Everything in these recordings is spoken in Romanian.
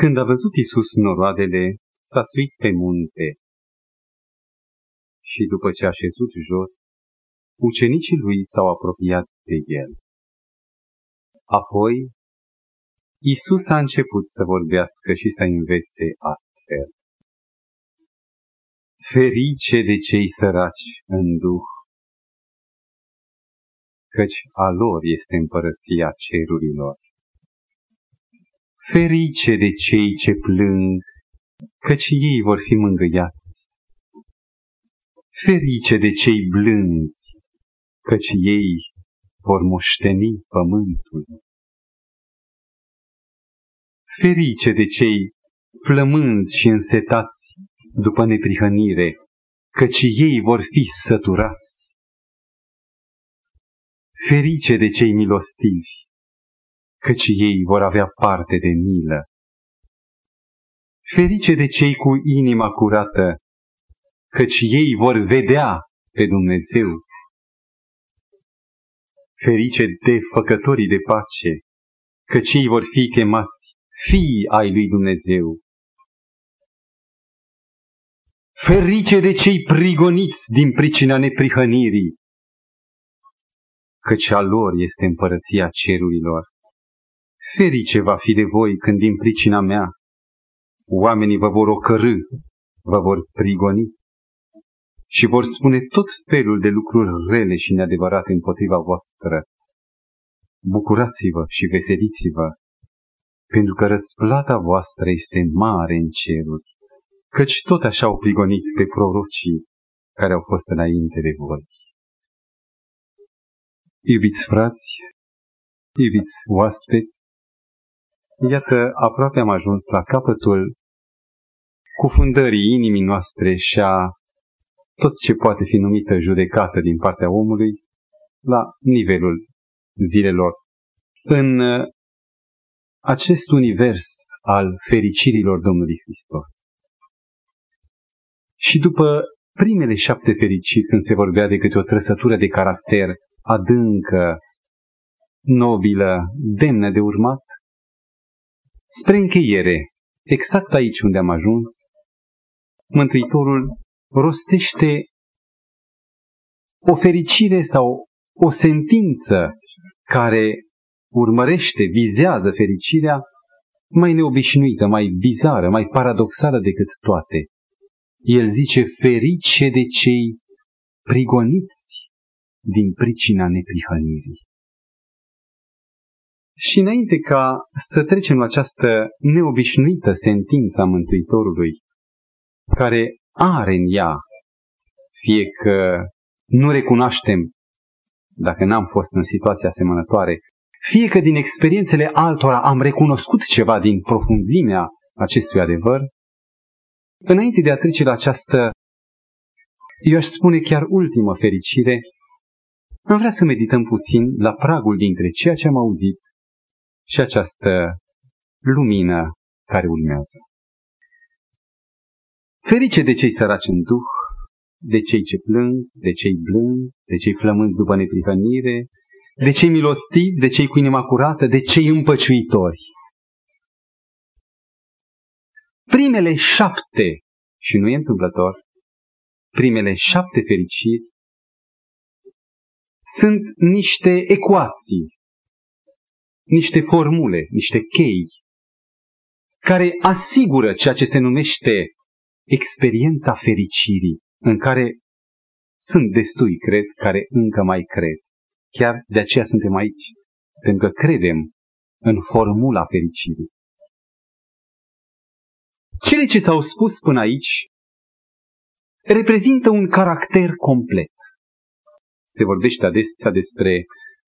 Când a văzut Isus noroadele, s-a suit pe munte și după ce a șezut jos, ucenicii lui s-au apropiat de el. Apoi, Isus a început să vorbească și să învețe astfel. Ferice de cei săraci în duh, căci a lor este împărăția cerurilor. Ferice de cei ce plâng, căci ei vor fi mângâiați. Ferice de cei blânzi, căci ei vor moșteni pământul. Ferice de cei flămânzi și însetați după neprihănire, căci ei vor fi săturați. Ferice de cei milostivi, căci ei vor avea parte de milă. Ferice de cei cu inima curată, căci ei vor vedea pe Dumnezeu. Ferice de făcătorii de pace, căci ei vor fi chemați fii ai lui Dumnezeu. Ferice de cei prigoniți din pricina neprihănirii, căci a lor este împărăția cerurilor. Ferice va fi de voi când din pricina mea oamenii vă vor ocărâ, vă vor prigoni și vor spune tot felul de lucruri rele și neadevărate împotriva voastră. Bucurați-vă și veseliți-vă, pentru că răsplata voastră este mare în ceruri, căci tot așa au prigonit pe prorocii care au fost înainte de voi. Iubiți frați, iubiți oaspeți, iată, aproape am ajuns la capătul cufundării inimii noastre și a tot ce poate fi numită judecată din partea omului la nivelul zilelor. În acest univers al fericirilor Domnului Hristos. Și după primele șapte fericiri, când se vorbea de câte o trăsătură de caracter adâncă, nobilă, demnă de urmat, spre încheiere, exact aici unde am ajuns, Mântuitorul rostește o fericire sau o sentință care urmărește, vizează fericirea mai neobișnuită, mai bizară, mai paradoxală decât toate. El zice ferice de cei prigoniți din pricina neprihănirii. Și înainte ca să trecem la această neobișnuită sentință a Mântuitorului, care are în ea, fie că nu recunoaștem, dacă n-am fost în situația asemănătoare, fie că din experiențele altora am recunoscut ceva din profunzimea acestui adevăr, înainte de a trece la această, eu aș spune chiar ultimă fericire, am vrea să medităm puțin la pragul dintre ceea ce am auzit și această lumină care urmează. Ferice de cei săraci în duh, de cei ce plâng, de cei blând, de cei flămânzi după neprihănire, de cei milostivi, de cei cu inima curată, de cei împăciuitori. Primele șapte, și nu e întâmplător, primele șapte fericiri sunt niște ecuații, niște formule, niște chei, care asigură ceea ce se numește experiența fericirii, în care sunt destui, cred, care încă mai cred. Chiar de aceea suntem aici, pentru că credem în formula fericirii. Cele ce s-au spus până aici reprezintă un caracter complet. Se vorbește adesea despre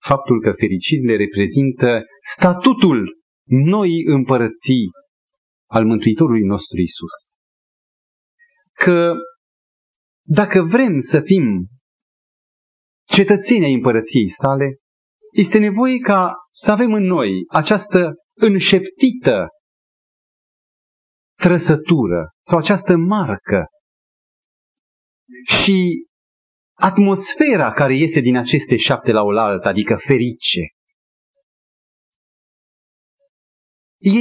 faptul că fericirile reprezintă statutul noi împărății al Mântuitorului nostru Isus. Că dacă vrem să fim cetățenii ai împărăției sale, este nevoie ca să avem în noi această înșeptită trăsătură sau această marcă și atmosfera care iese din aceste șapte la oaltă, adică ferice. E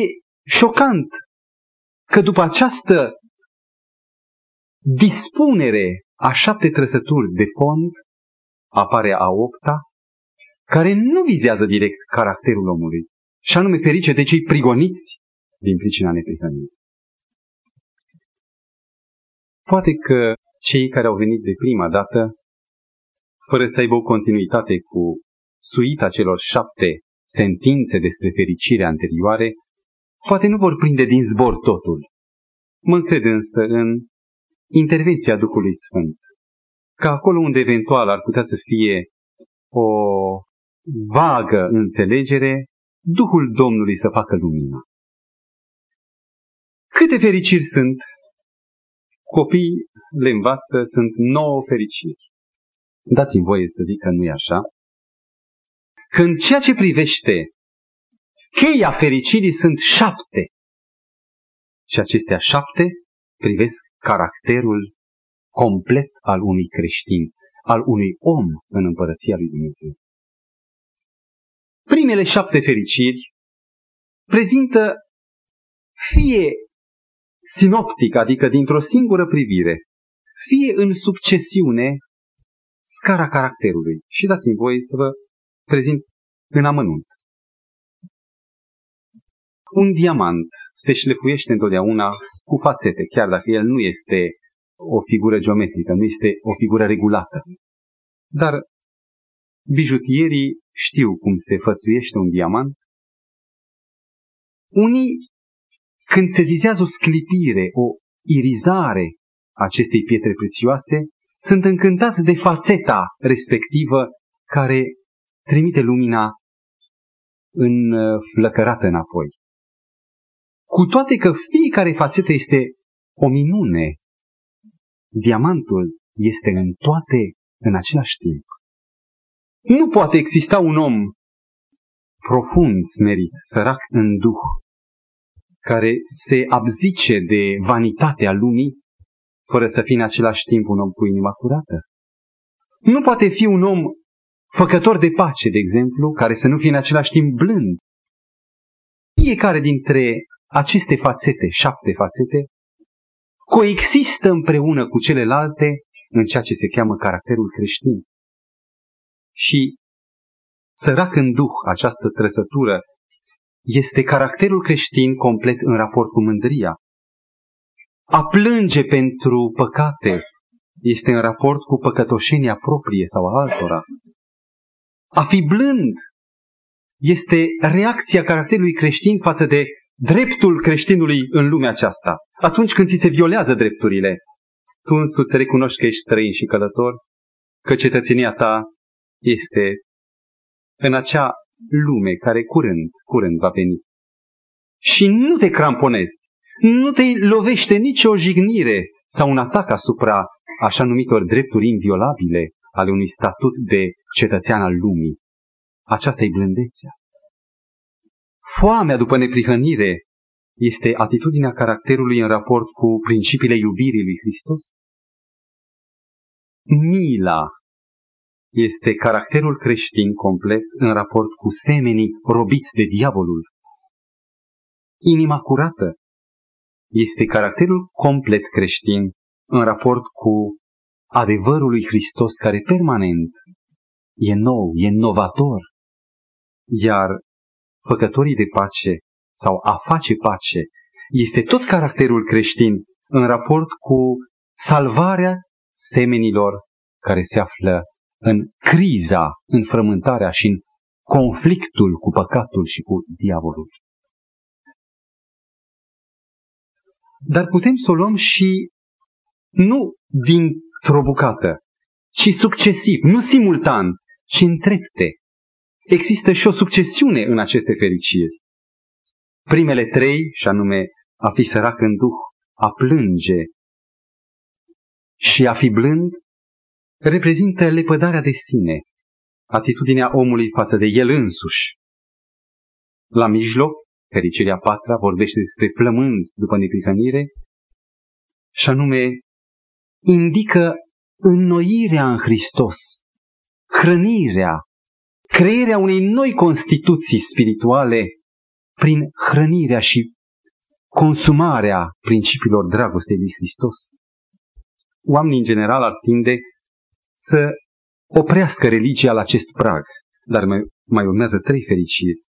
șocant că după această dispunere a șapte trăsături de fond, apare a opta, care nu vizează direct caracterul omului, și anume ferice de cei prigoniți din pricina neprihănirii. Poate că cei care au venit de prima dată, fără să aibă o continuitate cu suita celor șapte sentințe despre fericire anterioare, poate nu vor prinde din zbor totul. Mă încred însă în intervenția Duhului Sfânt, că acolo unde eventual ar putea să fie o vagă înțelegere, Duhul Domnului să facă lumina. Câte fericiri sunt? Copiii le învață, sunt nouă fericiri. Dați-mi voie să zic că nu e așa. Când ceea ce privește cheia fericirii sunt șapte. Și acestea șapte privesc caracterul complet al unui creștin, al unui om în împărăția lui Dumnezeu. Primele șapte fericiri prezintă fie sinoptic, adică dintr-o singură privire, fie în succesiune scara caracterului. Și dați-mi voie să vă prezint în amănunt. Un diamant se șlefuiește întotdeauna cu fațete, chiar dacă el nu este o figură geometrică, nu este o figură regulată. Dar bijutierii știu cum se fățuiește un diamant. Unii, când se zizează o sclipire, o irizare acestei pietre prețioase, sunt încântați de fațeta respectivă care trimite lumina în uh, flăcărată înapoi. Cu toate că fiecare fațetă este o minune, diamantul este în toate în același timp. Nu poate exista un om profund smerit, sărac în duh, care se abzice de vanitatea lumii, fără să fie în același timp un om cu inima curată. Nu poate fi un om făcător de pace, de exemplu, care să nu fie în același timp blând. Fiecare dintre aceste fațete, șapte fațete, coexistă împreună cu celelalte în ceea ce se cheamă caracterul creștin. Și sărac în duh, această trăsătură, este caracterul creștin complet în raport cu mândria. A plânge pentru păcate este în raport cu păcătoșenia proprie sau a altora. A fi blând este reacția caracterului creștin față de dreptul creștinului în lumea aceasta. Atunci când ți se violează drepturile, tu însuți recunoști că ești străin și călător, că cetățenia ta este în acea lume care curând, curând va veni. Și nu te cramponezi, nu te lovește nicio jignire sau un atac asupra așa numitor drepturi inviolabile ale unui statut de cetățean al lumii. Aceasta e blândețea. Foamea după neprihănire este atitudinea caracterului în raport cu principiile iubirii lui Hristos. Mila este caracterul creștin complet în raport cu semenii robiți de diavolul. Inima curată este caracterul complet creștin în raport cu adevărul lui Hristos care permanent e nou, e novator. Iar făcătorii de pace sau a face pace este tot caracterul creștin în raport cu salvarea semenilor care se află în criza, în frământarea și în conflictul cu păcatul și cu diavolul. Dar putem să o luăm și nu dintr-o bucată, ci succesiv, nu simultan, ci în trepte. Există și o succesiune în aceste fericiri. Primele trei, și anume a fi sărac în duh, a plânge și a fi blând, reprezintă lepădarea de sine, atitudinea omului față de el însuși. La mijloc, fericirea patra vorbește despre flămânzi după neprihănire, și anume indică înnoirea în Hristos, hrănirea, crearea unei noi constituții spirituale prin hrănirea și consumarea principiilor dragostei lui Hristos. Oamenii în general ar tinde să oprească religia la acest prag, dar mai, mai urmează trei fericiri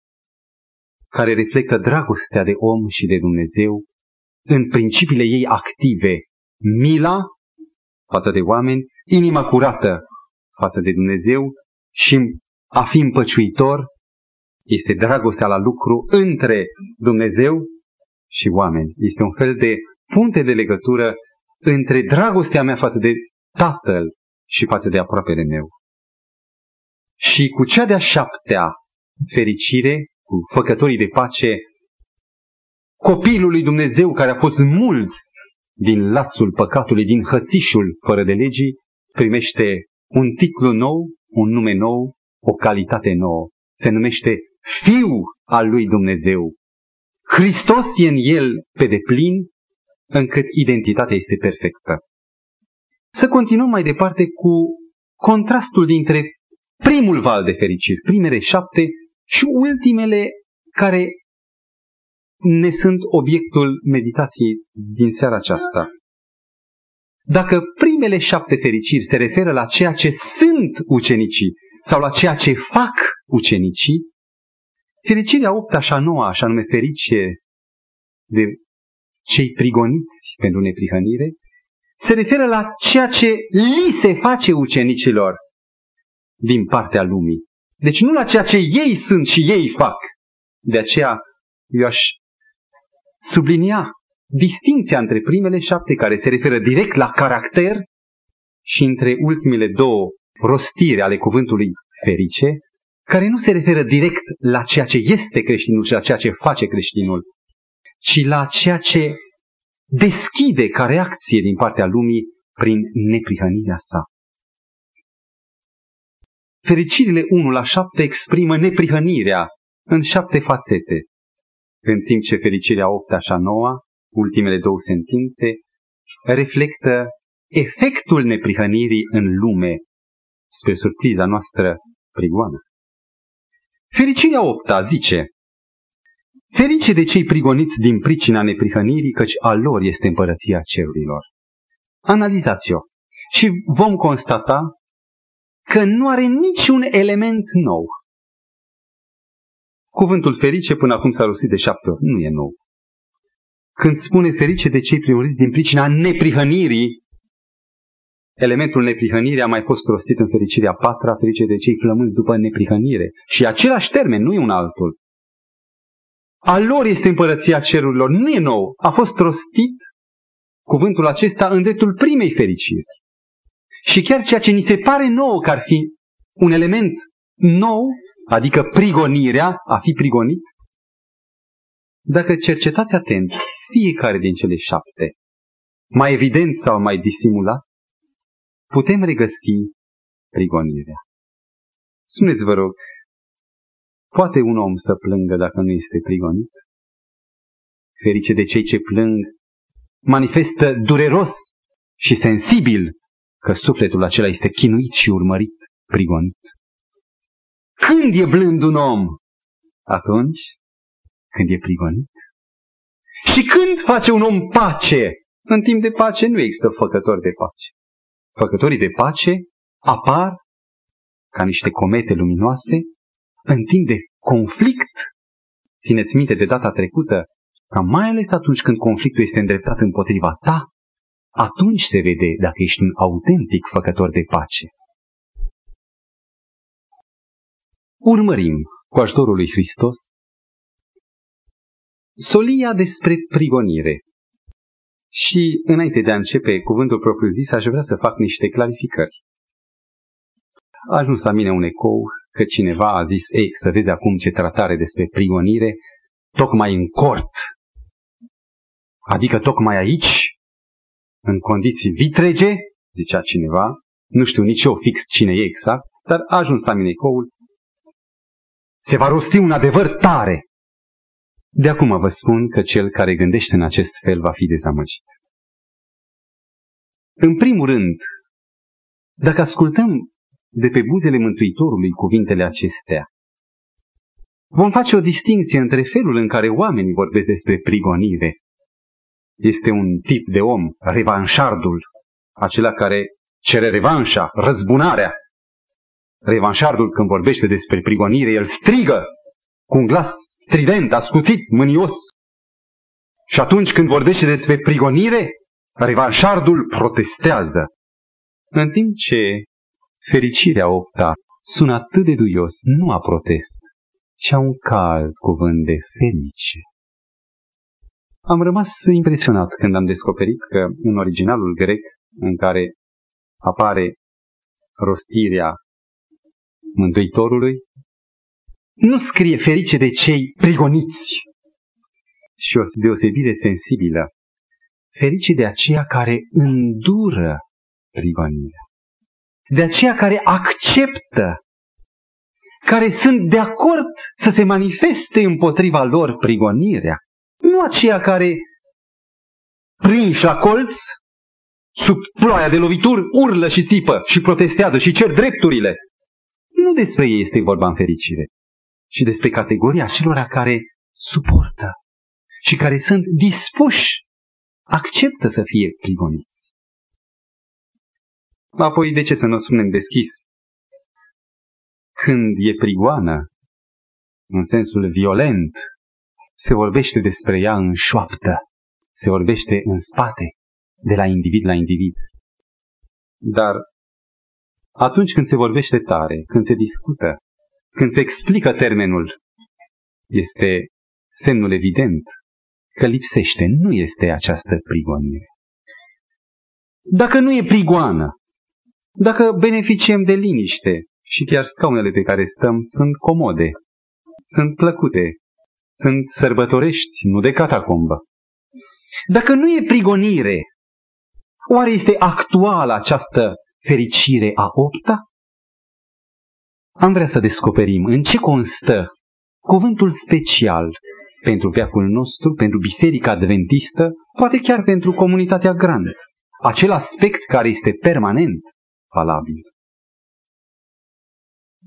care reflectă dragostea de om și de Dumnezeu în principiile ei active, mila față de oameni, inima curată față de Dumnezeu și a fi împăciuitor este dragostea la lucru între Dumnezeu și oameni. Este un fel de punte de legătură între dragostea mea față de Tatăl și față de aproapele meu. Și cu cea de-a șaptea fericire, cu făcătorii de pace, copilul lui Dumnezeu care a fost mulți din lațul păcatului, din hățișul fără de legii, primește un titlu nou, un nume nou, o calitate nouă. Se numește Fiu al lui Dumnezeu. Hristos e în el pe deplin, încât identitatea este perfectă. Să continuăm mai departe cu contrastul dintre primul val de fericiri, primele șapte și ultimele care ne sunt obiectul meditației din seara aceasta. Dacă primele șapte fericiri se referă la ceea ce sunt ucenicii sau la ceea ce fac ucenicii, fericirea opta și a noua, așa nume ferice de cei prigoniți pentru neprihănire, se referă la ceea ce li se face ucenicilor din partea lumii. Deci nu la ceea ce ei sunt și ei fac. De aceea eu aș sublinia distinția între primele șapte care se referă direct la caracter și între ultimele două rostiri ale cuvântului ferice, care nu se referă direct la ceea ce este creștinul și la ceea ce face creștinul, ci la ceea ce deschide ca reacție din partea lumii prin neprihănirea sa. Fericirile 1 la 7 exprimă neprihănirea în șapte fațete, în timp ce fericirea 8 și a 9, ultimele două sentințe, reflectă efectul neprihănirii în lume, spre surpriza noastră prigoană. Fericirea 8 zice, Ferice de cei prigoniți din pricina neprihănirii, căci a lor este împărăția cerurilor. Analizați-o și vom constata că nu are niciun element nou. Cuvântul ferice până acum s-a rostit de șapte ori, nu e nou. Când spune ferice de cei prigoniți din pricina neprihănirii, elementul neprihănirii a mai fost rostit în fericirea patra, ferice de cei flămânți după neprihănire. Și același termen, nu e un altul. A lor este împărăția cerurilor, nu e nou. A fost rostit cuvântul acesta în dreptul primei fericiri. Și chiar ceea ce ni se pare nou că ar fi un element nou, adică prigonirea, a fi prigonit, dacă cercetați atent fiecare din cele șapte, mai evident sau mai disimulat, putem regăsi prigonirea. Spuneți, vă rog, poate un om să plângă dacă nu este prigonit? Ferice de cei ce plâng, manifestă dureros și sensibil că sufletul acela este chinuit și urmărit, prigonit. Când e blând un om? Atunci când e prigonit. Și când face un om pace? În timp de pace nu există făcători de pace. Făcătorii de pace apar ca niște comete luminoase în timp de conflict. Țineți minte de data trecută că mai ales atunci când conflictul este îndreptat împotriva ta, atunci se vede dacă ești un autentic făcător de pace. Urmărim cu ajutorul lui Hristos solia despre prigonire. Și înainte de a începe cuvântul propriu-zis, aș vrea să fac niște clarificări. A ajuns la mine un ecou că cineva a zis, ei, să vezi acum ce tratare despre prigonire, tocmai în cort. Adică tocmai aici, în condiții vitrege, zicea cineva, nu știu nici eu fix cine e exact, dar a ajuns la mine ecoul, se va rosti un adevăr tare. De acum vă spun că cel care gândește în acest fel va fi dezamăgit. În primul rând, dacă ascultăm de pe buzele Mântuitorului cuvintele acestea, vom face o distinție între felul în care oamenii vorbesc despre prigonire este un tip de om, revanșardul, acela care cere revanșa, răzbunarea. Revanșardul când vorbește despre prigonire, el strigă cu un glas strident, ascuțit, mânios. Și atunci când vorbește despre prigonire, revanșardul protestează. În timp ce fericirea opta sună atât de duios, nu a protest, ci a un cald cuvânt de ferice. Am rămas impresionat când am descoperit că în originalul grec, în care apare rostirea Mântuitorului, nu scrie ferice de cei prigoniți și o deosebire sensibilă, ferice de aceia care îndură prigonirea, de aceia care acceptă, care sunt de acord să se manifeste împotriva lor prigonirea, nu aceia care, prinși la colț, sub ploaia de lovituri, urlă și țipă și protestează și cer drepturile. Nu despre ei este vorba în fericire, ci despre categoria celor care suportă și care sunt dispuși, acceptă să fie prigoniți. Apoi, de ce să nu o spunem deschis? Când e prigoană, în sensul violent, se vorbește despre ea în șoaptă, se vorbește în spate, de la individ la individ. Dar atunci când se vorbește tare, când se discută, când se explică termenul, este semnul evident că lipsește, nu este această prigonire. Dacă nu e prigoană, dacă beneficiem de liniște și chiar scaunele pe care stăm sunt comode, sunt plăcute, sunt sărbătorești, nu de catacombă. Dacă nu e prigonire, oare este actuală această fericire a opta? Am vrea să descoperim în ce constă cuvântul special pentru veacul nostru, pentru Biserica Adventistă, poate chiar pentru comunitatea Grand, acel aspect care este permanent valabil.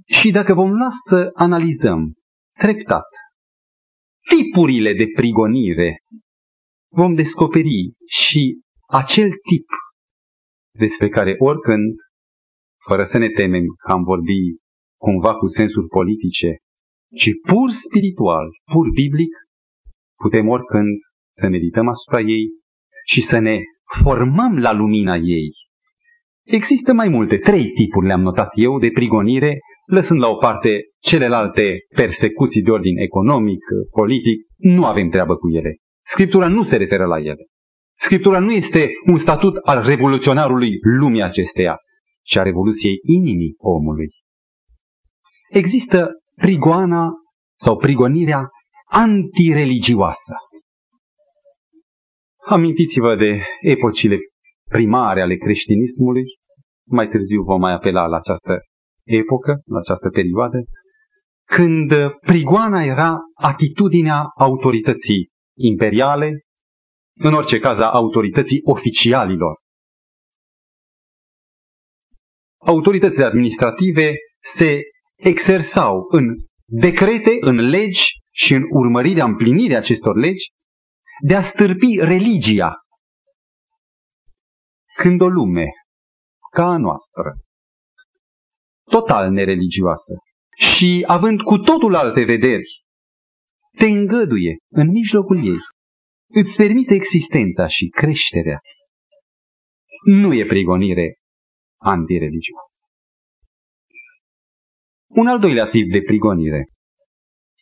Și dacă vom lua să analizăm treptat tipurile de prigonire, vom descoperi și acel tip despre care oricând, fără să ne temem că am vorbit cumva cu sensuri politice, ci pur spiritual, pur biblic, putem oricând să medităm asupra ei și să ne formăm la lumina ei. Există mai multe, trei tipuri le-am notat eu de prigonire lăsând la o parte celelalte persecuții de ordin economic, politic, nu avem treabă cu ele. Scriptura nu se referă la ele. Scriptura nu este un statut al revoluționarului lumii acesteia, ci a revoluției inimii omului. Există prigoana sau prigonirea antireligioasă. Amintiți-vă de epocile primare ale creștinismului, mai târziu vom mai apela la această epocă, în această perioadă, când prigoana era atitudinea autorității imperiale, în orice caz a autorității oficialilor. Autoritățile administrative se exersau în decrete, în legi și în urmărirea, împlinirea acestor legi de a stârpi religia. Când o lume ca a noastră total nereligioasă și având cu totul alte vederi, te îngăduie în mijlocul ei, îți permite existența și creșterea. Nu e prigonire antireligioasă. Un al doilea tip de prigonire.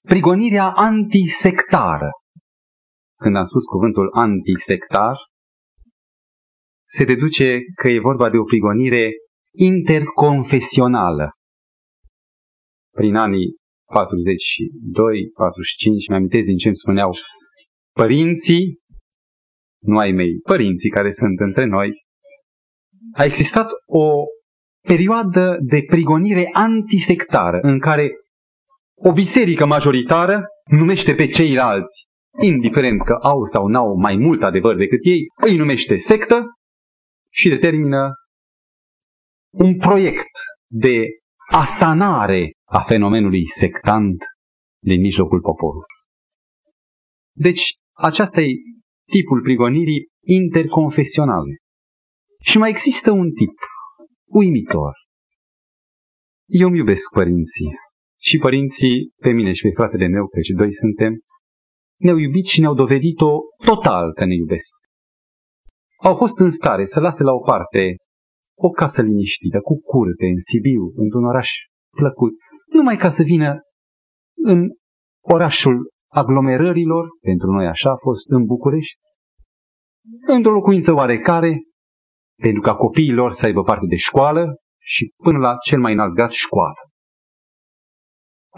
Prigonirea antisectară. Când am spus cuvântul antisectar, se deduce că e vorba de o prigonire interconfesională. Prin anii 42, 45, mi amintesc din ce îmi spuneau părinții, nu ai mei, părinții care sunt între noi, a existat o perioadă de prigonire antisectară în care o biserică majoritară numește pe ceilalți, indiferent că au sau n-au mai mult adevăr decât ei, îi numește sectă și determină un proiect de asanare a fenomenului sectant din mijlocul poporului. Deci, aceasta e tipul prigonirii interconfesionale. Și mai există un tip uimitor. Eu îmi iubesc părinții. Și părinții, pe mine și pe fratele meu, căci doi suntem, ne-au iubit și ne-au dovedit-o total că ne iubesc. Au fost în stare să lase la o parte o casă liniștită, cu curte, în Sibiu, într-un oraș plăcut, numai ca să vină în orașul aglomerărilor, pentru noi așa a fost, în București, într-o locuință oarecare, pentru ca copiilor să aibă parte de școală și până la cel mai înalt grad școală.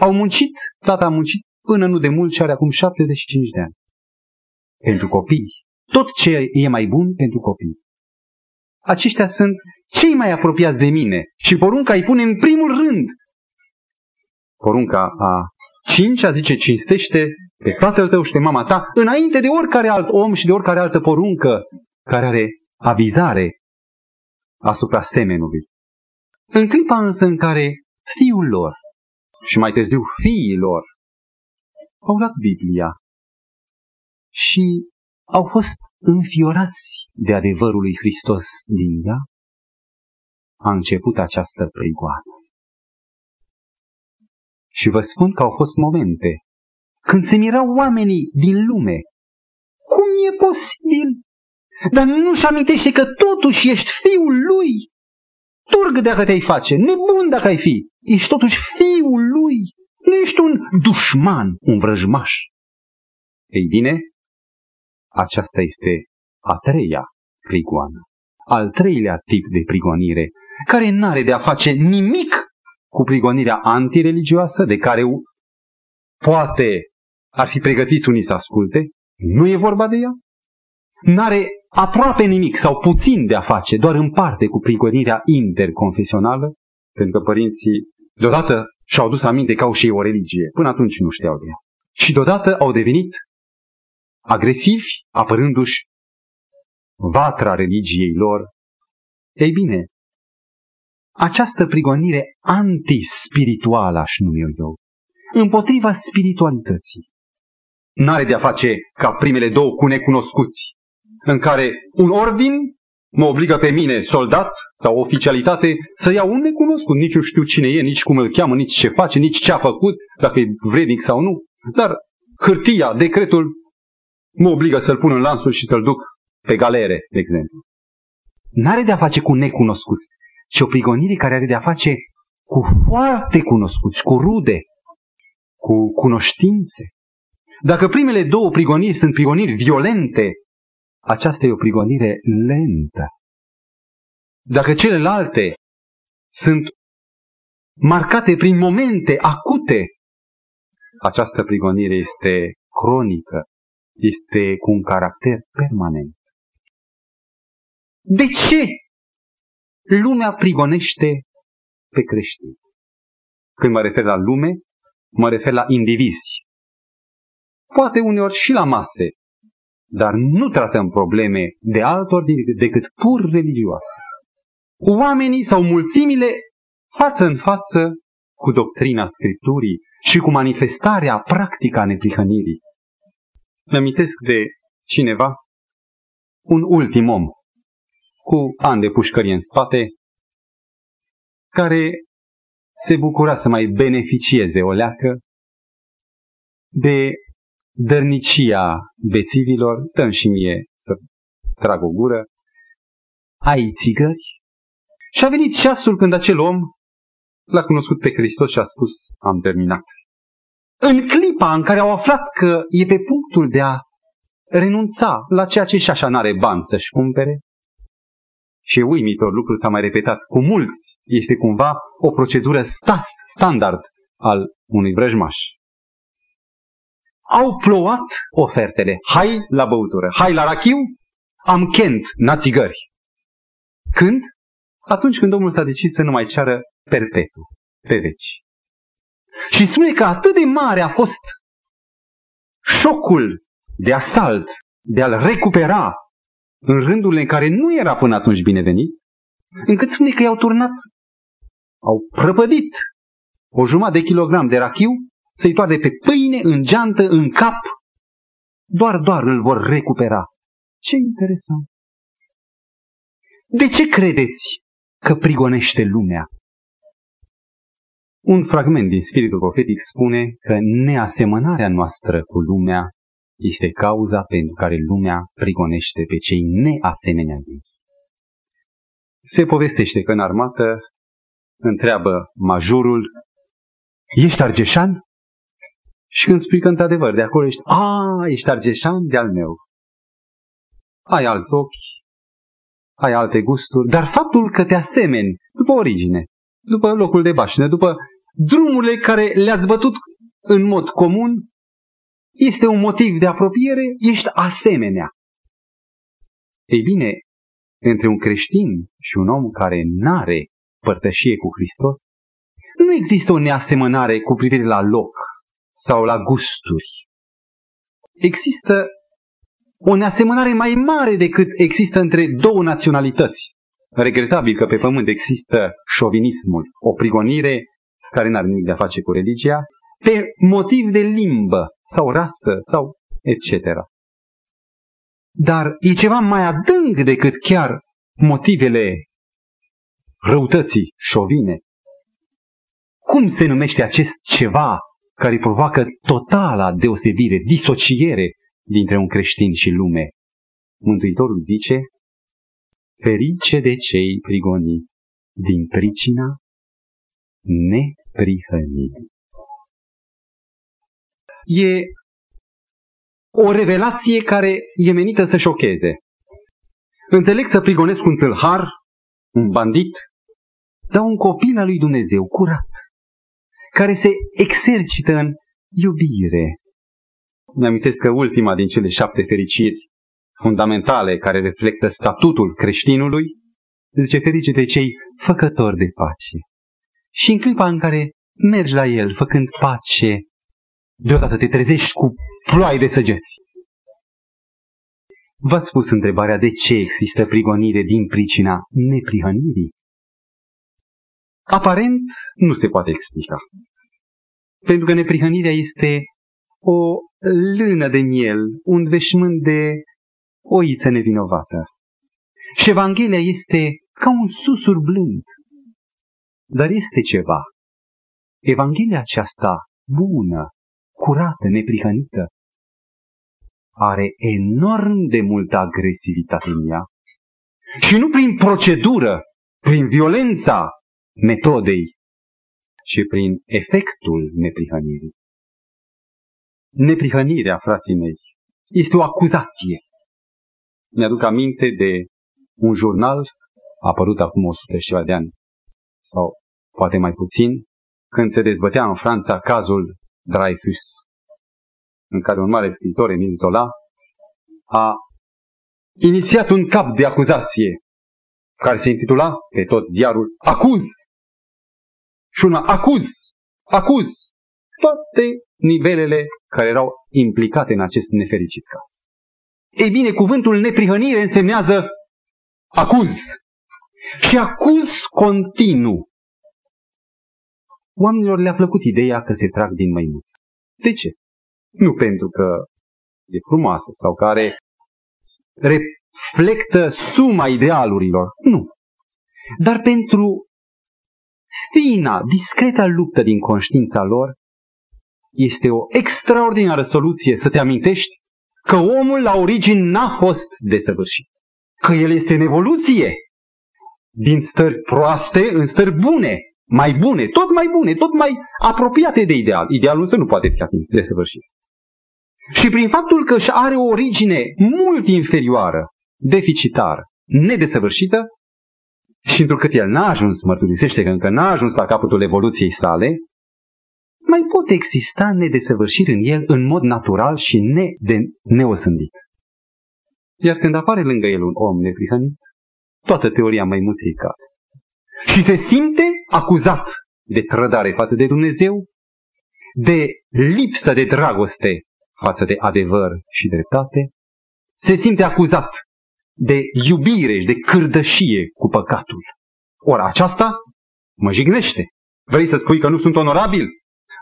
Au muncit, tata a muncit până nu de mult și are acum 75 de ani. Pentru copii. Tot ce e mai bun pentru copii. Aceștia sunt cei mai apropiați de mine și porunca îi pune în primul rând. Porunca a cincea zice cinstește pe tatăl tău și pe mama ta înainte de oricare alt om și de oricare altă poruncă care are avizare asupra semenului. În clipa însă în care fiul lor și mai târziu fiilor au luat Biblia și au fost înfiorați de adevărul lui Hristos din ea, a început această prigoană. Și vă spun că au fost momente când se mirau oamenii din lume. Cum e posibil? Dar nu-și amintește că totuși ești fiul lui. Turg dacă te-ai face, nebun dacă ai fi. Ești totuși fiul lui. Nu ești un dușman, un vrăjmaș. Ei bine, aceasta este a treia prigoană. Al treilea tip de prigonire, care n-are de a face nimic cu prigonirea antireligioasă, de care poate ar fi pregătiți unii să asculte, nu e vorba de ea. N-are aproape nimic sau puțin de a face, doar în parte cu prigonirea interconfesională, pentru că părinții deodată și-au dus aminte că au și ei o religie. Până atunci nu știau de ea. Și deodată au devenit agresivi, apărându-și vatra religiei lor. Ei bine, această prigonire antispirituală, aș numi eu, împotriva spiritualității, n-are de a face ca primele două cu necunoscuți, în care un ordin mă obligă pe mine, soldat sau oficialitate, să iau un necunoscut. Nici nu știu cine e, nici cum îl cheamă, nici ce face, nici ce a făcut, dacă e vrednic sau nu. Dar hârtia, decretul, mă obligă să-l pun în lanțul și să-l duc pe galere, de exemplu. N-are de a face cu necunoscuți, ci o prigonire care are de a face cu foarte cunoscuți, cu rude, cu cunoștințe. Dacă primele două prigoniri sunt prigoniri violente, aceasta e o prigonire lentă. Dacă celelalte sunt marcate prin momente acute, această prigonire este cronică, este cu un caracter permanent. De ce lumea prigonește pe creștini? Când mă refer la lume, mă refer la indivizi. Poate uneori și la mase, dar nu tratăm probleme de altor decât pur religioase. Oamenii sau mulțimile față în față cu doctrina Scripturii și cu manifestarea practică a neprihănirii. Îmi amintesc de cineva, un ultim om, cu ani de pușcărie în spate, care se bucura să mai beneficieze o leacă de dărnicia bețivilor, dăm și mie să trag o gură, ai țigări? Și a venit ceasul când acel om l-a cunoscut pe Hristos și a spus, am terminat. În clipa în care au aflat că e pe punctul de a renunța la ceea ce și așa n-are bani să-și cumpere, și e uimitor, lucrul s-a mai repetat cu mulți, este cumva o procedură stas, standard al unui vrăjmaș au plouat ofertele. Hai la băutură, hai la rachiu, am kent, na țigări. Când? Atunci când Domnul s-a decis să nu mai ceară perpetu, pe veci. Și spune că atât de mare a fost șocul de asalt, de a-l recupera în rândurile în care nu era până atunci binevenit, încât spune că i-au turnat, au prăpădit o jumătate de kilogram de rachiu să-i toarde pe pâine, în geantă, în cap, doar, doar îl vor recupera. Ce interesant! De ce credeți că prigonește lumea? Un fragment din Spiritul Profetic spune că neasemănarea noastră cu lumea este cauza pentru care lumea prigonește pe cei neasemenea ei. Se povestește că în armată întreabă majorul, ești argeșan? Și când spui că într-adevăr de acolo ești, a, ești argeșan de-al meu. Ai alți ochi, ai alte gusturi, dar faptul că te asemeni după origine, după locul de bașină, după drumurile care le-ați bătut în mod comun, este un motiv de apropiere, ești asemenea. Ei bine, între un creștin și un om care n-are părtășie cu Hristos, nu există o neasemănare cu privire la loc sau la gusturi. Există o neasemănare mai mare decât există între două naționalități. Regretabil că pe pământ există șovinismul, o prigonire care n-are nimic de a face cu religia, pe motiv de limbă sau rasă sau etc. Dar e ceva mai adânc decât chiar motivele răutății șovine. Cum se numește acest ceva care provoacă totala deosebire, disociere dintre un creștin și lume? Mântuitorul zice, ferice de cei prigoniți din pricina neprihănirii. E o revelație care e menită să șocheze. Înțeleg să prigonesc un tâlhar, un bandit, dar un copil al lui Dumnezeu, curat, care se exercită în iubire. Mi-amintesc că ultima din cele șapte fericiri fundamentale care reflectă statutul creștinului, zice ferice de cei făcători de pace. Și în clipa în care mergi la el făcând pace, deodată te trezești cu ploaie de săgeți. V-ați pus întrebarea de ce există prigonire din pricina neprihănirii? Aparent nu se poate explica. Pentru că neprihănirea este o lână de miel, un veșmânt de oiță nevinovată. Și Evanghelia este ca un susur blând. Dar este ceva. Evanghelia aceasta bună, curată, neprihănită, are enorm de multă agresivitate în ea. Și nu prin procedură, prin violența metodei, ci prin efectul neprihănirii. Neprihănirea, frații mei, este o acuzație. Mi-aduc aminte de un jurnal apărut acum 100 și ceva de ani, sau poate mai puțin, când se dezbătea în Franța cazul Dreyfus, în care un mare scriitor, Emil Zola, a inițiat un cap de acuzație care se intitula pe tot ziarul Acuz. Și una acuz, acuz toate nivelele care erau implicate în acest nefericit caz. Ei bine, cuvântul neprihănire însemnează acuz. Și acuz continuu. Oamenilor le-a plăcut ideea că se trag din măinuță. De ce? Nu pentru că e frumoasă sau care reflectă suma idealurilor. Nu. Dar pentru fina, discreta luptă din conștiința lor, este o extraordinară soluție să te amintești că omul la origine n-a fost desăvârșit. Că el este în evoluție. Din stări proaste în stări bune, mai bune, tot mai bune, tot mai apropiate de ideal. Idealul însă nu poate fi atins desăvârșit. Și prin faptul că își are o origine mult inferioară, deficitară, nedesăvârșită, și întrucât el n-a ajuns, mărturisește că încă n-a ajuns la capătul evoluției sale, mai pot exista nedesăvârșiri în el în mod natural și ne de neosândit. Iar când apare lângă el un om neprihănit, toată teoria măimuței cade. Și se simte acuzat de trădare față de Dumnezeu, de lipsă de dragoste față de adevăr și dreptate, se simte acuzat de iubire și de cârdășie cu păcatul. Ora aceasta mă jignește. Vrei să spui că nu sunt onorabil?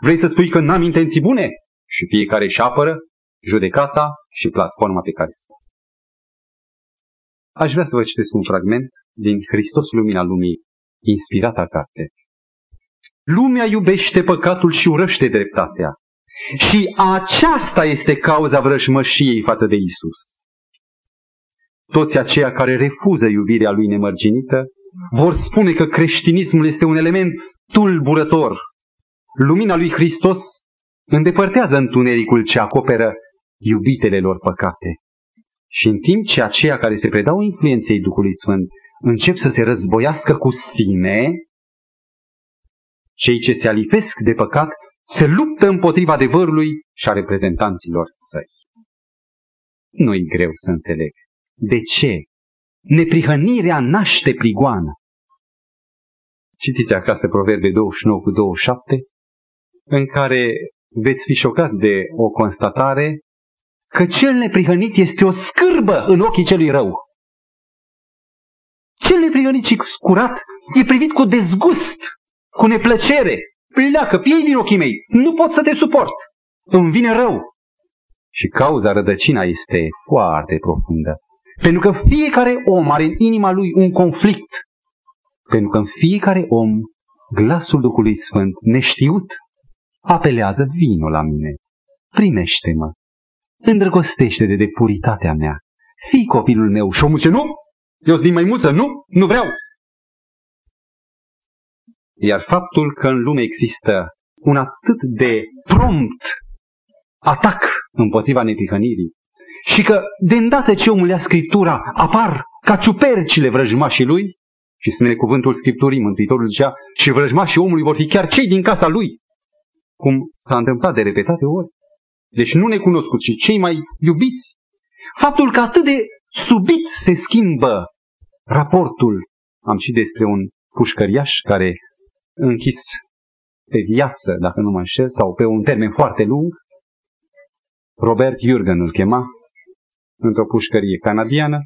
Vrei să spui că n-am intenții bune? Și fiecare își apără judecata și platforma pe care stă. Aș vrea să vă citesc un fragment din Hristos Lumina Lumii, inspirata carte. Lumea iubește păcatul și urăște dreptatea. Și aceasta este cauza vrăjmășiei față de Isus. Toți aceia care refuză iubirea lui nemărginită vor spune că creștinismul este un element tulburător. Lumina lui Hristos îndepărtează întunericul ce acoperă iubitele lor păcate. Și în timp ce aceia care se predau influenței Duhului Sfânt încep să se războiască cu sine, cei ce se alipesc de păcat se luptă împotriva adevărului și a reprezentanților săi. Nu-i greu să înțeleg. De ce? Neprihănirea naște prigoană. Citiți acasă Proverbe 29 cu 27, în care veți fi șocați de o constatare că cel neprihănit este o scârbă în ochii celui rău. Cel neprihănit și curat e privit cu dezgust, cu neplăcere. Pleacă, piei din ochii mei, nu pot să te suport, îmi vine rău. Și cauza rădăcina este foarte profundă. Pentru că fiecare om are în inima lui un conflict. Pentru că în fiecare om glasul Duhului Sfânt neștiut apelează vino la mine. Primește-mă. Îndrăgostește-te de puritatea mea. Fii copilul meu. Și omul ce nu? Eu sunt din maimuță, nu? Nu vreau. Iar faptul că în lume există un atât de prompt atac împotriva netihănirii și că de îndată ce omul ia Scriptura apar ca ciupercile vrăjmașii lui și spune cuvântul Scripturii, Mântuitorul zicea, și vrăjmașii omului vor fi chiar cei din casa lui, cum s-a întâmplat de repetate ori. Deci nu necunoscuți, ci cei mai iubiți. Faptul că atât de subit se schimbă raportul. Am și despre un pușcăriaș care închis pe viață, dacă nu mă înșel, sau pe un termen foarte lung. Robert Jürgen îl chema, într-o pușcărie canadiană,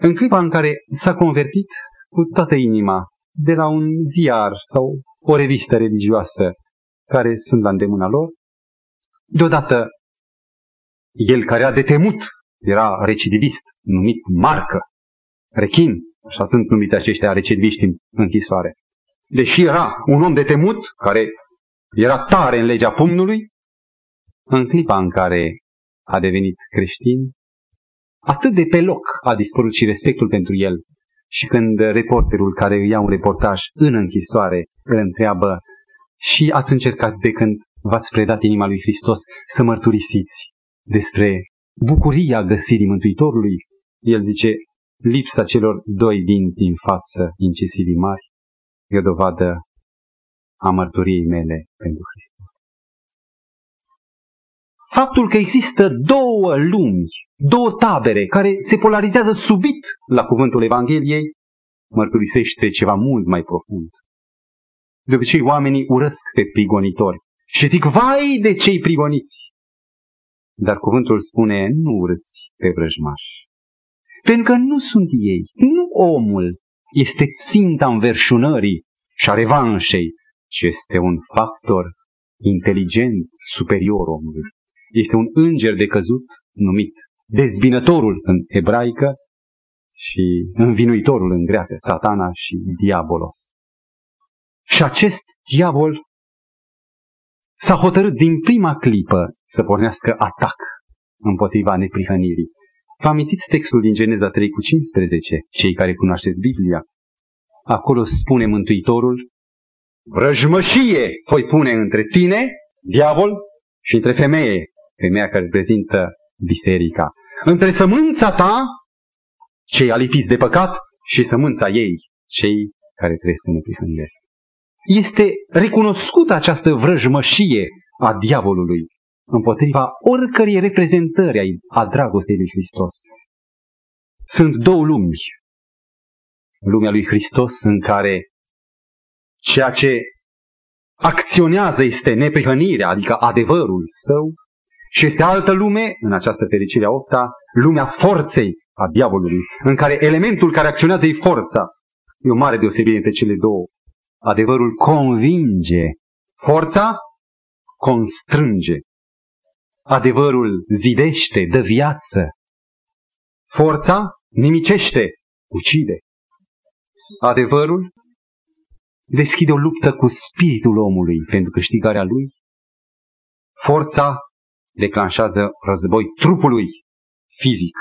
în clipa în care s-a convertit cu toată inima de la un ziar sau o revistă religioasă care sunt la îndemâna lor, deodată el care a detemut, era recidivist, numit marcă, rechin, așa sunt numiți aceștia recidiviști în închisoare. Deși era un om de temut, care era tare în legea pumnului, în clipa în care a devenit creștin, atât de pe loc a dispărut și respectul pentru el. Și când reporterul care îi ia un reportaj în închisoare îl întreabă și ați încercat de când v-ați predat inima lui Hristos să mărturisiți despre bucuria găsirii Mântuitorului, el zice, lipsa celor doi dinți din față incisivi mari e o dovadă a mărturiei mele pentru Hristos. Faptul că există două lumi, două tabere care se polarizează subit la cuvântul Evangheliei, mărturisește ceva mult mai profund. De obicei, oamenii urăsc pe prigonitori și zic, vai de cei prigoniți! Dar cuvântul spune, nu urâți pe vrăjmași. Pentru că nu sunt ei, nu omul este ținta înverșunării și a revanșei, ci este un factor inteligent superior omului. Este un înger de căzut numit dezbinătorul în ebraică și învinuitorul în greacă, satana și diabolos. Și acest diavol s-a hotărât din prima clipă să pornească atac împotriva neprihănirii. Vă amintiți textul din Geneza 3 cu 15, cei care cunoașteți Biblia? Acolo spune Mântuitorul, vrăjmășie voi pune între tine, diavol, și între femeie, femeia care reprezintă biserica. Între sămânța ta, cei alipiți de păcat, și sămânța ei, cei care trăiesc în neprihănire. Este recunoscută această vrăjmășie a diavolului împotriva oricărei reprezentări a dragostei lui Hristos. Sunt două lumi. Lumea lui Hristos în care ceea ce acționează este neprihănirea, adică adevărul său, și este altă lume, în această fericire a opta, lumea forței a diavolului, în care elementul care acționează e forța. E o mare deosebire între cele două. Adevărul convinge, forța constrânge. Adevărul zidește, dă viață. Forța nimicește, ucide. Adevărul deschide o luptă cu spiritul omului pentru câștigarea lui. Forța declanșează război trupului fizic.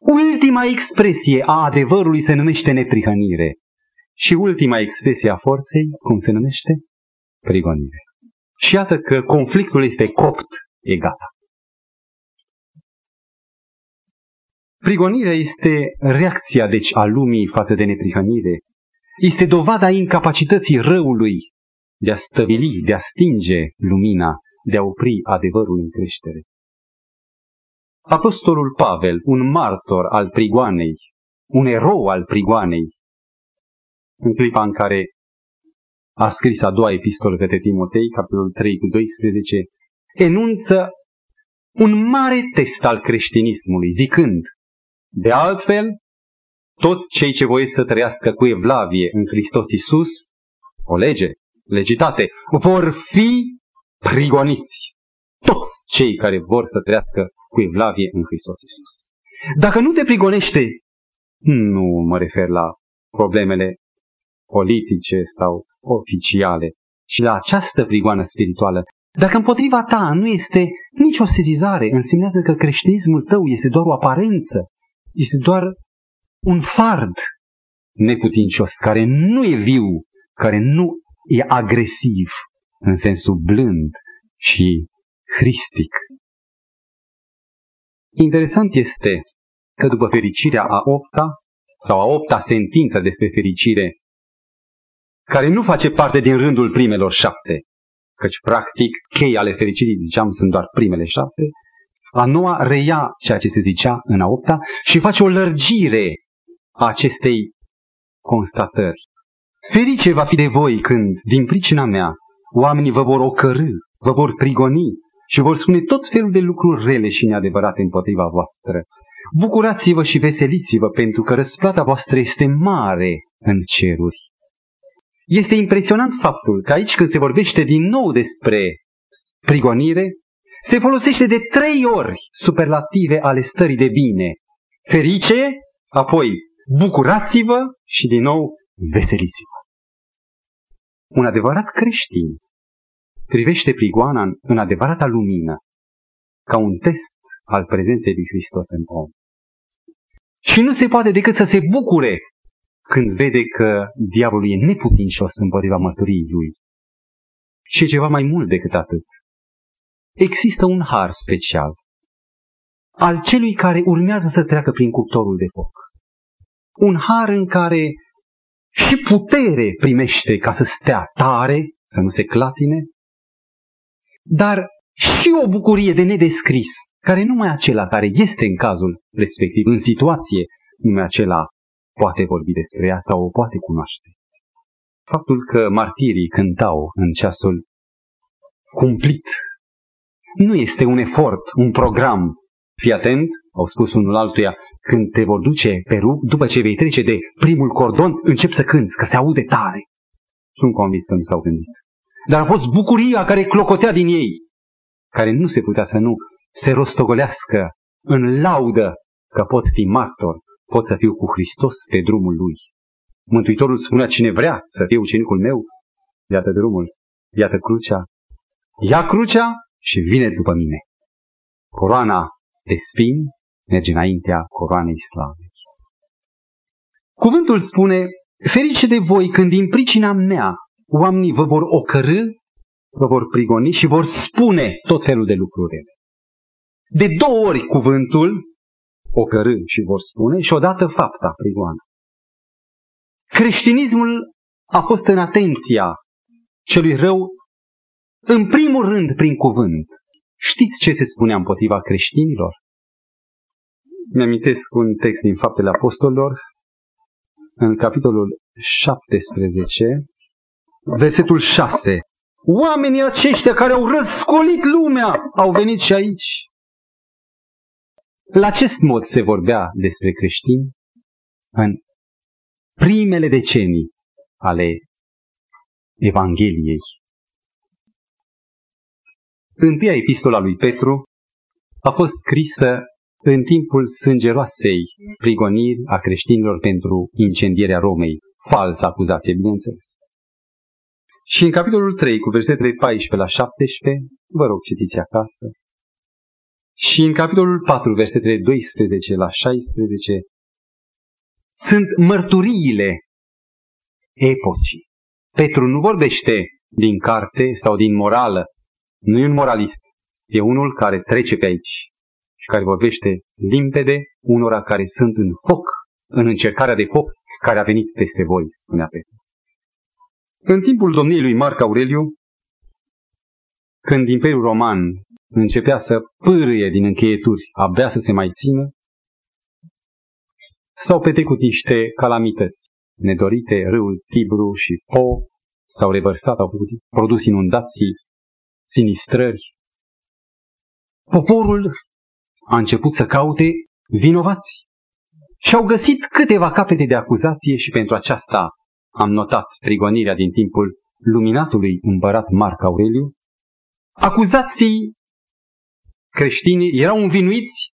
Ultima expresie a adevărului se numește neprihănire. Și ultima expresie a forței, cum se numește? Prigonire. Și iată că conflictul este copt, e gata. Prigonirea este reacția, deci, a lumii față de neprihănire. Este dovada incapacității răului de a stăvili, de a stinge lumina, de a opri adevărul în creștere. Apostolul Pavel, un martor al prigoanei, un erou al prigoanei, în clipa în care a scris a doua epistolă către Timotei, capitolul 3 cu 12, enunță un mare test al creștinismului, zicând, de altfel, toți cei ce voiesc să trăiască cu evlavie în Hristos Iisus, o lege, legitate, vor fi prigoniți. Toți cei care vor să trăiască cu evlavie în Hristos Iisus. Dacă nu te prigonește, nu mă refer la problemele politice sau oficiale, ci la această prigoană spirituală. Dacă împotriva ta nu este nicio sezizare, înseamnă că creștinismul tău este doar o aparență, este doar un fard neputincios, care nu e viu, care nu e agresiv în sensul blând și hristic. Interesant este că după fericirea a opta, sau a opta sentință despre fericire, care nu face parte din rândul primelor șapte, căci practic chei ale fericirii, ziceam, sunt doar primele șapte, a noua reia ceea ce se zicea în a opta și face o lărgire a acestei constatări. Ferice va fi de voi când, din pricina mea, oamenii vă vor ocărâ, vă vor prigoni și vor spune tot felul de lucruri rele și neadevărate împotriva voastră. Bucurați-vă și veseliți-vă pentru că răsplata voastră este mare în ceruri. Este impresionant faptul că aici când se vorbește din nou despre prigonire, se folosește de trei ori superlative ale stării de bine. Ferice, apoi bucurați-vă și din nou veseliți-vă. Un adevărat creștin privește prigoana în, în adevărata lumină, ca un test al prezenței lui Hristos în om. Și nu se poate decât să se bucure când vede că diavolul e neputincios împotriva măturiei lui. Și ceva mai mult decât atât există un har special al celui care urmează să treacă prin cuptorul de foc. Un har în care și putere primește ca să stea tare, să nu se clatine, dar și o bucurie de nedescris, care numai acela care este în cazul respectiv, în situație, numai acela poate vorbi despre ea sau o poate cunoaște. Faptul că martirii cântau în ceasul cumplit nu este un efort, un program. Fii atent, au spus unul altuia, când te vor duce pe rug, după ce vei trece de primul cordon, încep să cânți, că se aude tare. Sunt convins că nu s-au gândit. Dar a fost bucuria care clocotea din ei, care nu se putea să nu se rostogolească în laudă că pot fi martor, pot să fiu cu Hristos pe drumul lui. Mântuitorul spunea, cine vrea să fie ucenicul meu, iată drumul, iată crucea, ia crucea și vine după mine. Coroana de spini merge înaintea coroanei slavei. Cuvântul spune, ferice de voi când din pricina mea oamenii vă vor ocărâ, vă vor prigoni și vor spune tot felul de lucruri. De două ori cuvântul ocărâ și vor spune și odată fapta prigoană. Creștinismul a fost în atenția celui rău în primul rând, prin cuvânt. Știți ce se spunea împotriva creștinilor? Mi-amintesc un text din Faptele Apostolilor, în capitolul 17, versetul 6. Oamenii aceștia care au răscolit lumea au venit și aici. La acest mod se vorbea despre creștini în primele decenii ale Evangheliei. Întâia epistola lui Petru a fost scrisă în timpul sângeroasei prigoniri a creștinilor pentru incendierea Romei. Falsă acuzație, bineînțeles. Și în capitolul 3, cu versetele 14 la 17, vă rog citiți acasă, și în capitolul 4, versetele 12 la 16, sunt mărturiile epocii. Petru nu vorbește din carte sau din morală, nu e un moralist, e unul care trece pe aici și care vorbește limpede unora care sunt în foc, în încercarea de foc care a venit peste voi, spunea Petru. În timpul domniei lui Marc Aureliu, când Imperiul Roman începea să pârâie din încheieturi, abia să se mai țină, s-au petrecut niște calamități nedorite, râul Tibru și Po s-au revărsat, au produs inundații, sinistrări. Poporul a început să caute vinovați și au găsit câteva capete de acuzație și pentru aceasta am notat prigonirea din timpul luminatului împărat Marc Aureliu. Acuzații creștinii erau învinuiți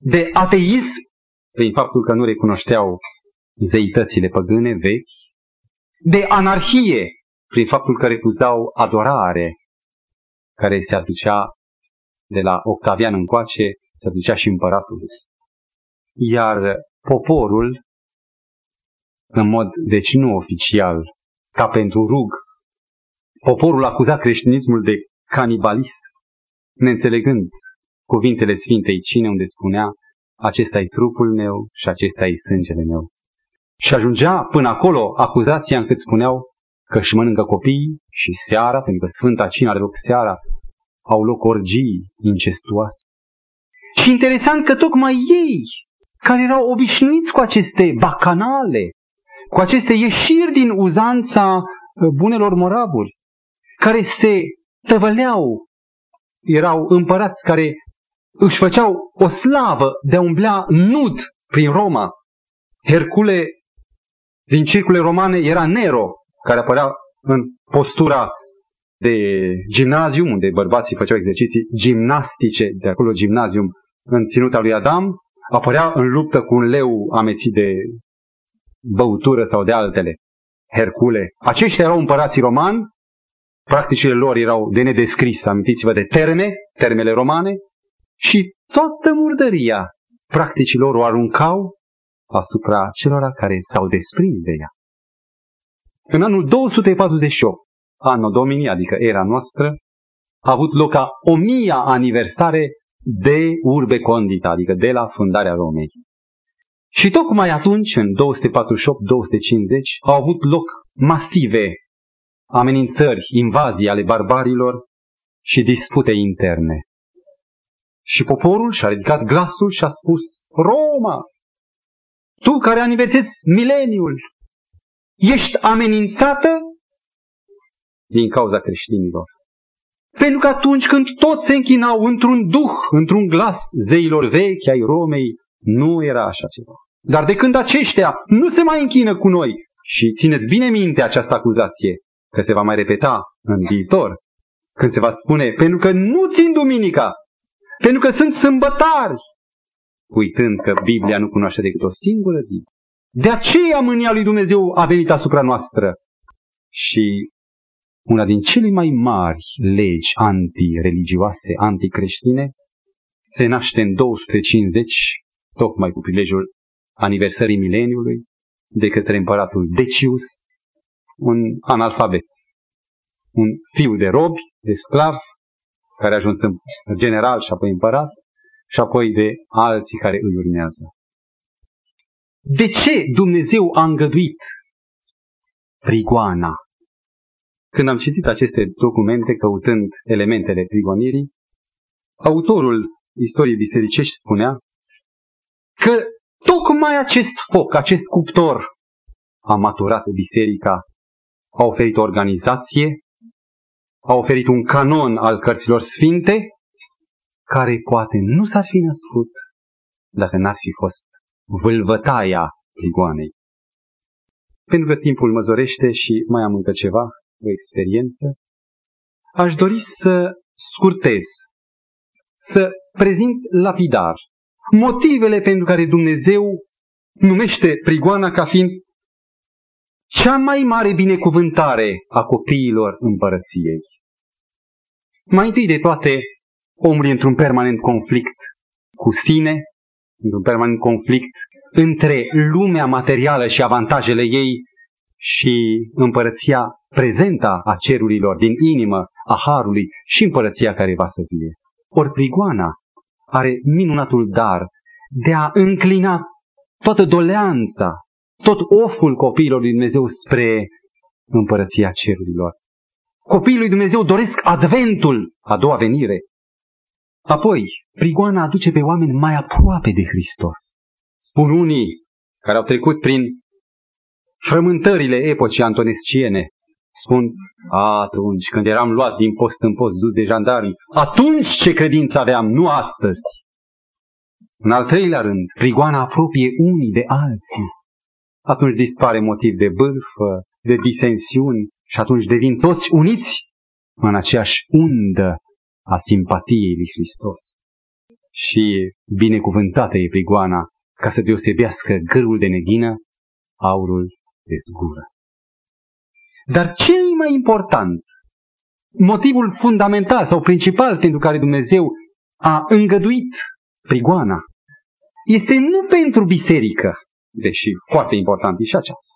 de ateism. Prin faptul că nu recunoșteau zeitățile păgâne vechi, de anarhie. Prin faptul că refuzau adorare care se aducea de la Octavian încoace, se aducea și împăratul. Iar poporul, în mod, deci nu oficial, ca pentru rug, poporul acuza creștinismul de canibalism, neînțelegând cuvintele Sfintei Cine, unde spunea, acesta e trupul meu și acesta e sângele meu. Și ajungea până acolo acuzația încât spuneau că își mănâncă copiii și seara, pentru că Sfânta Cină are loc seara, au loc orgii incestuoase. Și interesant că tocmai ei, care erau obișnuiți cu aceste bacanale, cu aceste ieșiri din uzanța uh, bunelor moravuri, care se tăvăleau, erau împărați care își făceau o slavă de a umblea nud prin Roma. Hercule din circule romane era Nero, care apărea în postura de gimnazium, unde bărbații făceau exerciții gimnastice, de acolo gimnazium, în ținuta lui Adam, apărea în luptă cu un leu amețit de băutură sau de altele. Hercule. Aceștia erau împărații romani, practicile lor erau de nedescris, amintiți-vă de terme, termele romane, și toată murdăria practicilor o aruncau asupra celor care s-au desprins de ea. În anul 248, anul Domini, adică era noastră, a avut loc a o mia aniversare de Urbe Condita, adică de la fundarea Romei. Și tocmai atunci, în 248-250, au avut loc masive amenințări, invazii ale barbarilor și dispute interne. Și poporul și-a ridicat glasul și a spus, Roma, tu care aniversezi mileniul, ești amenințată din cauza creștinilor. Pentru că atunci când toți se închinau într-un duh, într-un glas zeilor vechi ai Romei, nu era așa ceva. Dar de când aceștia nu se mai închină cu noi, și țineți bine minte această acuzație, că se va mai repeta în viitor, când se va spune, pentru că nu țin duminica, pentru că sunt sâmbătari, uitând că Biblia nu cunoaște decât o singură zi. De aceea mânia lui Dumnezeu a venit asupra noastră. Și una din cele mai mari legi antireligioase, anticreștine, se naște în 250, tocmai cu prilejul aniversării mileniului, de către împăratul Decius, un analfabet, un fiu de robi, de sclav, care a ajuns în general și apoi împărat, și apoi de alții care îl urmează. De ce Dumnezeu a îngăduit prigoana? Când am citit aceste documente căutând elementele prigonirii, autorul istoriei bisericești spunea că tocmai acest foc, acest cuptor a maturat biserica, a oferit o organizație, a oferit un canon al cărților sfinte, care poate nu s-ar fi născut dacă n-ar fi fost vâlvătaia prigoanei. Pentru că timpul mă zorește și mai am încă ceva, o experiență, aș dori să scurtez, să prezint lapidar motivele pentru care Dumnezeu numește prigoana ca fiind cea mai mare binecuvântare a copiilor împărăției. Mai întâi de toate, omul e într-un permanent conflict cu sine, într-un permanent conflict între lumea materială și avantajele ei și împărăția prezentă a cerurilor din inimă, a harului și împărăția care va să fie. Ori prigoana are minunatul dar de a înclina toată doleanța, tot oful copiilor lui Dumnezeu spre împărăția cerurilor. Copiii lui Dumnezeu doresc adventul, a doua venire. Apoi, prigoana aduce pe oameni mai aproape de Hristos. Spun unii care au trecut prin frământările epocii antonesciene, spun, atunci când eram luat din post în post dus de jandarmi, atunci ce credință aveam, nu astăzi. În al treilea rând, prigoana apropie unii de alții. Atunci dispare motiv de bârfă, de disensiuni și atunci devin toți uniți în aceeași undă a simpatiei lui Hristos. Și binecuvântată e prigoana ca să deosebească gârul de neghină, aurul de zgură. Dar cel mai important, motivul fundamental sau principal pentru care Dumnezeu a îngăduit prigoana, este nu pentru biserică, deși foarte important e și aceasta,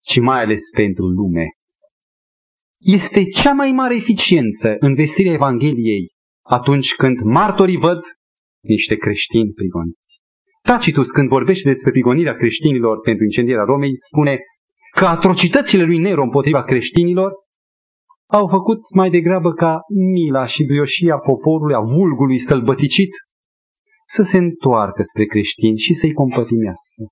ci mai ales pentru lume. Este cea mai mare eficiență în vestirea Evangheliei atunci când martorii văd niște creștini prigoniți. Tacitus, când vorbește despre prigonirea creștinilor pentru incendierea Romei, spune că atrocitățile lui Nero împotriva creștinilor au făcut mai degrabă ca mila și duioșia poporului, a vulgului sălbăticit, să se întoarcă spre creștini și să-i compătimească.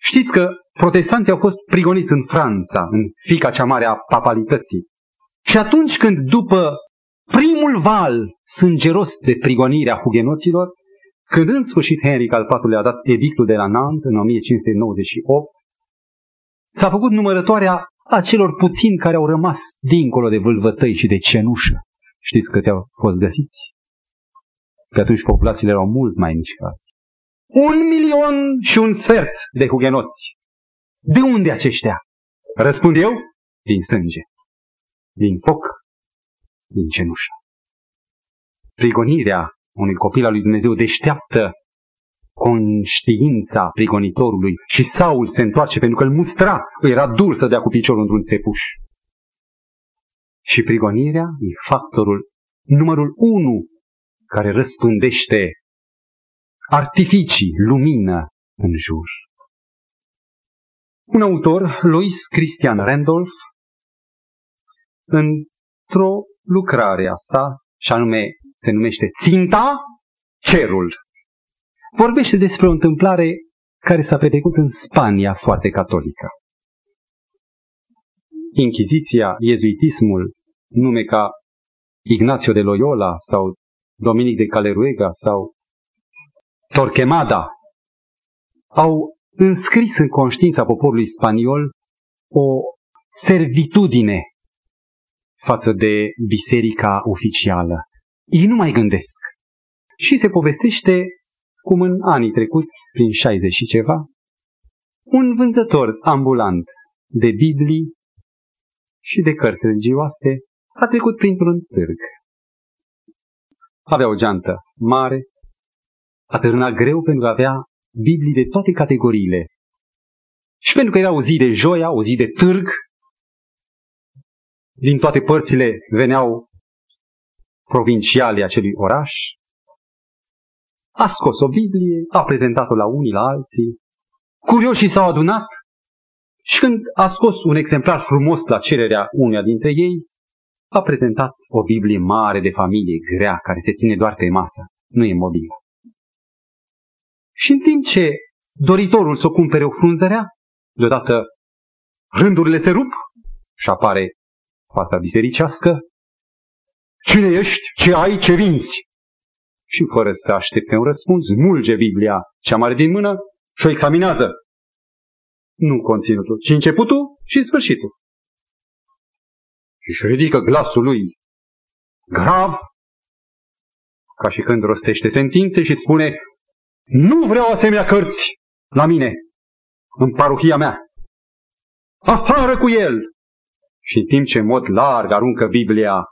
Știți că protestanții au fost prigoniți în Franța, în fica cea mare a papalității. Și atunci când, după primul val sângeros de prigonire a hugenoților, când în sfârșit Henric al IV-lea a dat edictul de la Nantes în 1598, s-a făcut numărătoarea acelor puțini care au rămas dincolo de vâlvătăi și de cenușă. Știți câți au fost găsiți? Că atunci populațiile erau mult mai mici ca azi. Un milion și un sfert de hugenoți. De unde aceștia? Răspund eu? Din sânge, din foc, din cenușă. Prigonirea unui copil al lui Dumnezeu deșteaptă conștiința prigonitorului și Saul se întoarce pentru că îl mustra, era dur să dea cu piciorul într-un țepuș. Și prigonirea e factorul numărul unu care răspândește artificii, lumină în jur. Un autor, Louis Christian Randolph, într-o lucrare a sa, și anume se numește Ținta, Cerul, vorbește despre o întâmplare care s-a petrecut în Spania foarte catolică. Inchiziția, iezuitismul, nume ca Ignacio de Loyola sau Dominic de Caleruega sau Torquemada, au înscris în conștiința poporului spaniol o servitudine față de biserica oficială. Ei nu mai gândesc. Și se povestește cum în anii trecuți, prin 60 și ceva, un vânzător ambulant de Biblii și de cărți religioase a trecut printr-un târg. Avea o geantă mare, a târnat greu pentru a avea Biblii de toate categoriile. Și pentru că era o zi de joia, o zi de târg, din toate părțile veneau provinciale acelui oraș, a scos o Biblie, a prezentat-o la unii, la alții, curioșii s-au adunat și când a scos un exemplar frumos la cererea uneia dintre ei, a prezentat o Biblie mare de familie, grea, care se ține doar pe masă, nu e mobilă. Și în timp ce doritorul să o cumpere o frunzărea, deodată rândurile se rup și apare fața bisericească. Cine ești? Ce ai? Ce vinzi? Și fără să aștepte un răspuns, mulge Biblia cea mare din mână și o examinează. Nu conținutul, ci începutul și sfârșitul. Și își ridică glasul lui grav ca și când rostește sentințe și spune nu vreau asemenea cărți la mine, în parohia mea. Afară cu el! Și în timp ce în mod larg aruncă Biblia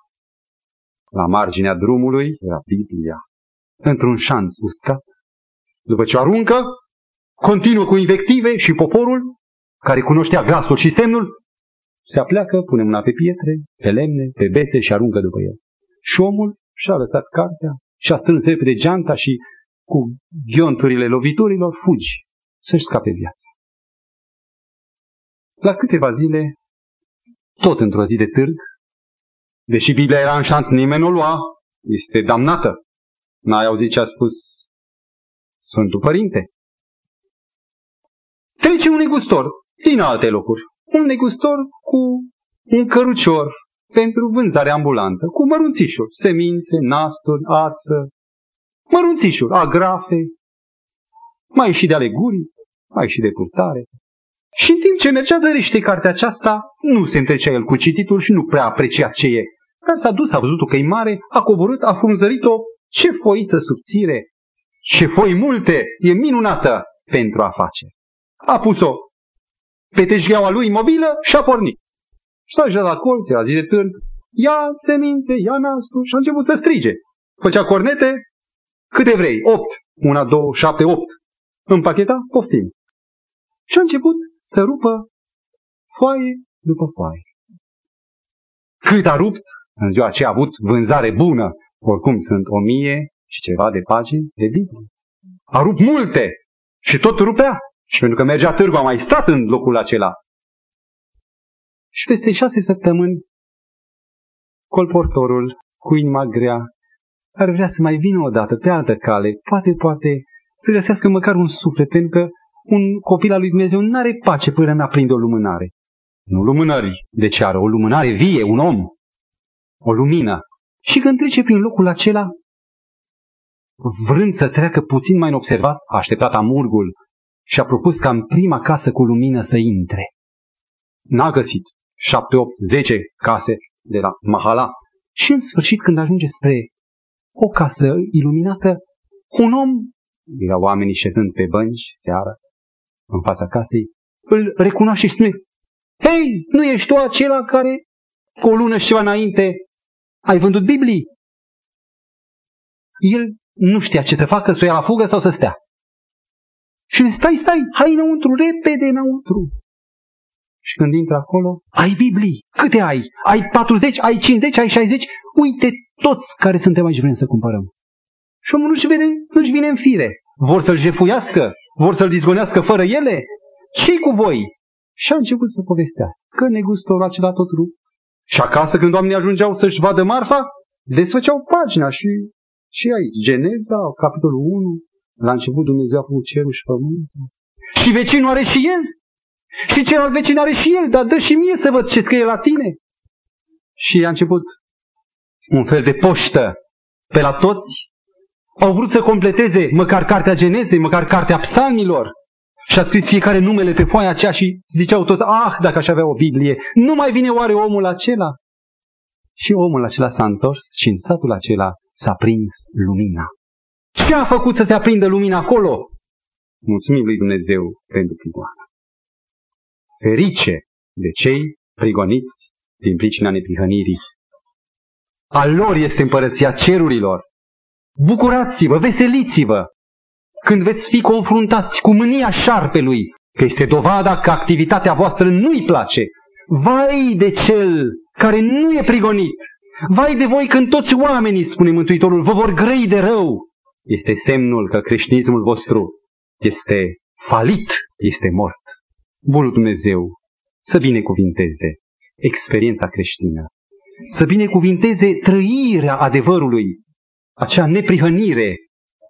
la marginea drumului, era Biblia, într-un șanț uscat. După ce o aruncă, continuă cu invective și poporul, care cunoștea glasul și semnul, se apleacă, pune mâna pe pietre, pe lemne, pe bețe și aruncă după el. Și omul și-a lăsat cartea și-a strâns repede geanta și cu ghionturile loviturilor fugi să-și scape viața. La câteva zile, tot într-o zi de târg, deși Biblia era în șanț, nimeni nu o lua, este damnată. N-ai auzit ce a spus Sfântul Părinte? Trece un negustor din alte locuri. Un negustor cu un cărucior pentru vânzare ambulantă, cu mărunțișuri, semințe, nasturi, ață, mărunțișuri, agrafe, mai și de alegurii, mai și de purtare. Și în timp ce mergea zărește cartea aceasta, nu se întrecea el cu cititul și nu prea aprecia ce e. Dar s-a dus, a văzut-o că e mare, a coborât, a frunzărit-o, ce foiță subțire, ce foi multe, e minunată pentru a face. A pus-o pe teșgheaua lui mobilă și a pornit. Și s-a la colț, era zi de târg, ia semințe, ia nastru și a început să strige. Făcea cornete, câte vrei, opt, una, două, șapte, opt. Împacheta, poftim. Și a început să rupă foaie după foaie. Cât a rupt, în ziua aceea a avut vânzare bună, oricum sunt o mie și ceva de pagini de Biblie. A rupt multe și tot rupea. Și pentru că mergea târgu, a mai stat în locul acela. Și peste șase săptămâni, colportorul, cu inima grea, ar vrea să mai vină o dată pe altă cale, poate, poate, să găsească măcar un suflet, pentru că un copil al lui Dumnezeu nu are pace până n-a prinde o lumânare. Nu lumânări de ce are, o lumânare vie, un om, o lumină. Și când trece prin locul acela, vrând să treacă puțin mai observat, a așteptat amurgul și a propus ca în prima casă cu lumină să intre. N-a găsit șapte, opt, zece case de la Mahala. Și în sfârșit, când ajunge spre o casă iluminată, un om, erau oamenii șezând pe bănci seara, în fața casei, îl recunoaște și spune, Hei, nu ești tu acela care, cu o lună și ceva înainte, ai vândut Biblii? El nu știa ce să facă, să o ia la fugă sau să stea. Și stai, stai, hai înăuntru, repede înăuntru. Și când intră acolo, ai Biblii. Câte ai? Ai 40, ai 50, ai 60? Uite toți care suntem aici vrem să cumpărăm. Și omul nu-și, vede, nu-și vine în fire. Vor să-l jefuiască? Vor să-l dizgonească fără ele? ce cu voi? Și a început să povestea că negustorul acela tot rup. Și acasă când oamenii ajungeau să-și vadă marfa, desfăceau pagina și, și aici, Geneza, capitolul 1, la început Dumnezeu a făcut cerul și pământul. Și vecinul are și el. Și celălalt vecin are și el, dar dă și mie să văd ce scrie la tine. Și a început un fel de poștă pe la toți. Au vrut să completeze măcar cartea Genezei, măcar cartea psalmilor. Și a scris fiecare numele pe foaia aceea și ziceau toți, ah, dacă aș avea o Biblie, nu mai vine oare omul acela? Și omul acela s-a întors și în satul acela s-a prins lumina. Ce a făcut să se aprindă lumina acolo? Mulțumim lui Dumnezeu pentru prigoană. Ferice de cei prigoniți din pricina neprihănirii. Al lor este împărăția cerurilor. Bucurați-vă, veseliți-vă, când veți fi confruntați cu mânia șarpelui, că este dovada că activitatea voastră nu-i place. Vai de cel care nu e prigonit! Vai de voi când toți oamenii, spune Mântuitorul, vă vor grăi de rău! Este semnul că creștinismul vostru este falit, este mort. Bunul Dumnezeu să binecuvinteze experiența creștină, să binecuvinteze trăirea adevărului, acea neprihănire,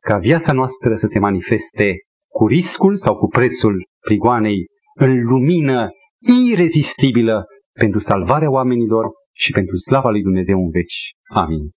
ca viața noastră să se manifeste cu riscul sau cu prețul prigoanei în lumină irezistibilă pentru salvarea oamenilor și pentru slava lui Dumnezeu în veci. Amin.